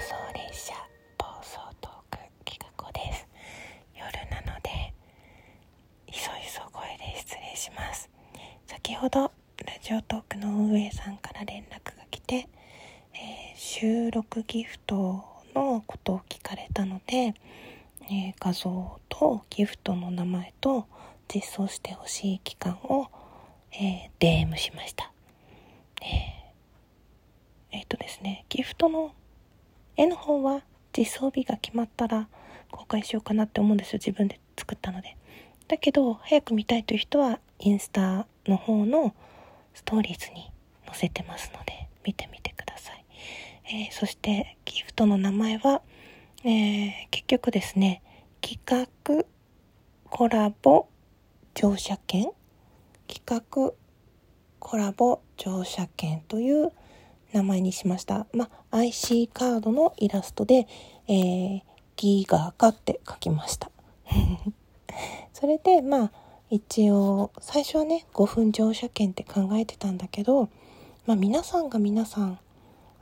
送列車暴走トーク企画です。夜なのでいそいそ声で失礼します。先ほどラジオトークの運営さんから連絡が来て、えー、収録ギフトのことを聞かれたので、えー、画像とギフトの名前と実装してほしい期間を、えー、DM しました。えー、えー、っとですねギフトの絵の方は実装日が決まったら公開しようかなって思うんですよ。自分で作ったので。だけど、早く見たいという人はインスタの方のストーリーズに載せてますので、見てみてください。えー、そしてギフトの名前は、えー、結局ですね、企画コラボ乗車券企画コラボ乗車券という名前にしました。まあ、IC カードのイラストで、えー、ギガガって書きました。それで、まあ、一応、最初はね、5分乗車券って考えてたんだけど、まあ、皆さんが皆さん、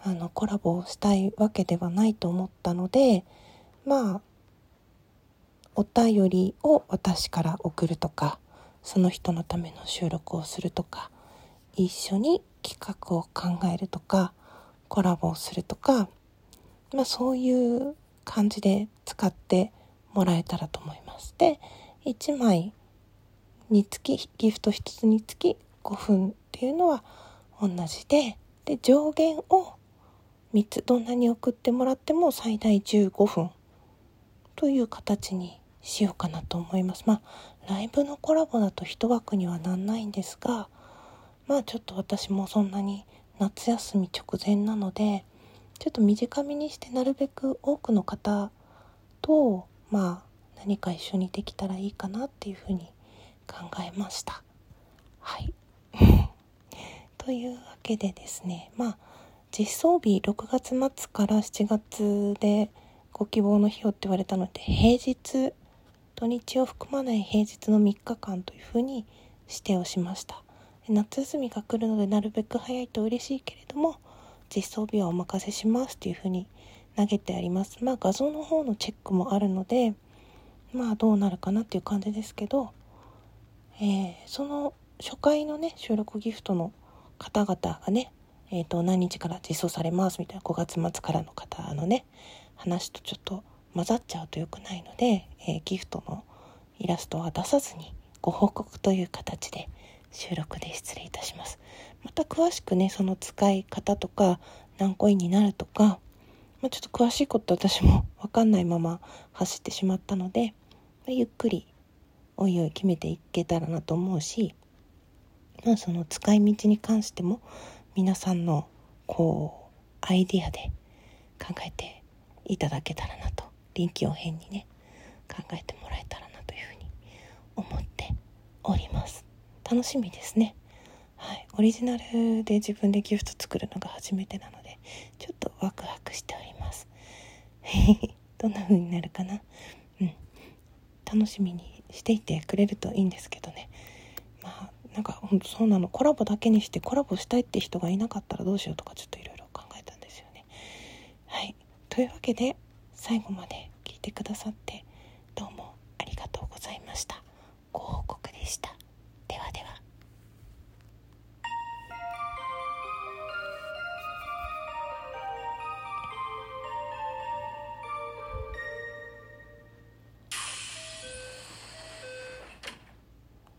あの、コラボをしたいわけではないと思ったので、まあ、お便りを私から送るとか、その人のための収録をするとか、一緒に企画を考えるとか、コラボをするとか、まあそういう感じで使ってもらえたらと思います。で、1枚につき、ギフト1つにつき5分っていうのは同じで、で、上限を3つ、どんなに送ってもらっても最大15分という形にしようかなと思います。まあ、ライブのコラボだと1枠にはなんないんですが、まあちょっと私もそんなに夏休み直前なので、ちょっと短めにしてなるべく多くの方と、まあ何か一緒にできたらいいかなっていうふうに考えました。はい。というわけでですね、まあ実装日6月末から7月でご希望の日をって言われたので平日土日を含まない平日の3日間というふうに指定をしました夏休みが来るのでなるべく早いと嬉しいけれども実装日はお任せしますというふうに投げてあります。まあ画像の方のチェックもあるのでまあどうなるかなっていう感じですけど、えー、その初回のね収録ギフトの方々がねえー、と何日から実装されますみたいな5月末からの方のね話とちょっと混ざっちゃうと良くないので、えー、ギフトのイラストは出さずにご報告という形で収録で失礼いたします。また詳しくね、その使い方とか何コインになるとか、まあ、ちょっと詳しいこと私も わかんないまま走ってしまったので、ま、ゆっくりおいおい決めていけたらなと思うし、まあ、その使い道に関しても皆さんのこうアイディアで考えていただけたらなと臨機応変にね考えてもらえたらなというふうに思っております楽しみですね。はい。オリジナルで自分でギフト作るのが初めてなのでちょっとワクワクしております。どんな風になるかな？うん。楽しみにしていてくれるといいんですけどね。まあなんかほんとそうなの。コラボだけにしてコラボしたいって人がいなかったらどうしようとかちょっといろいろ考えたんですよね。はい。というわけで最後まで聞いてくださって